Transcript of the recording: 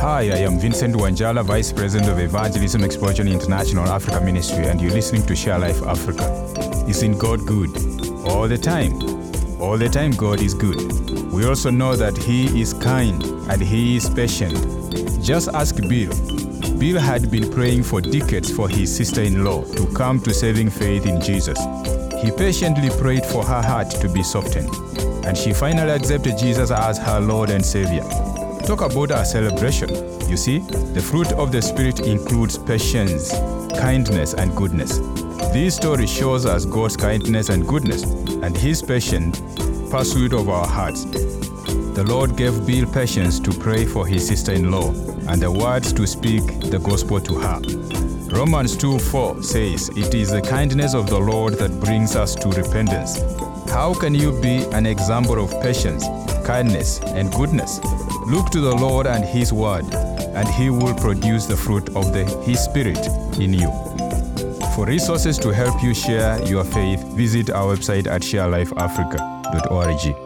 Hi, I am Vincent Wanjala, Vice President of Evangelism Explosion International Africa Ministry, and you're listening to Share Life Africa. Isn't God good? All the time. All the time, God is good. We also know that He is kind and He is patient. Just ask Bill. Bill had been praying for decades for his sister in law to come to saving faith in Jesus. He patiently prayed for her heart to be softened, and she finally accepted Jesus as her Lord and Savior. Talk about a celebration. You see, the fruit of the Spirit includes patience, kindness, and goodness. This story shows us God's kindness and goodness and His patient pursuit of our hearts. The Lord gave Bill patience to pray for his sister in law and the words to speak the gospel to her. Romans 2 4 says, It is the kindness of the Lord that brings us to repentance. How can you be an example of patience, kindness, and goodness? Look to the Lord and His word, and He will produce the fruit of the, His Spirit in you. For resources to help you share your faith, visit our website at sharelifeafrica.org.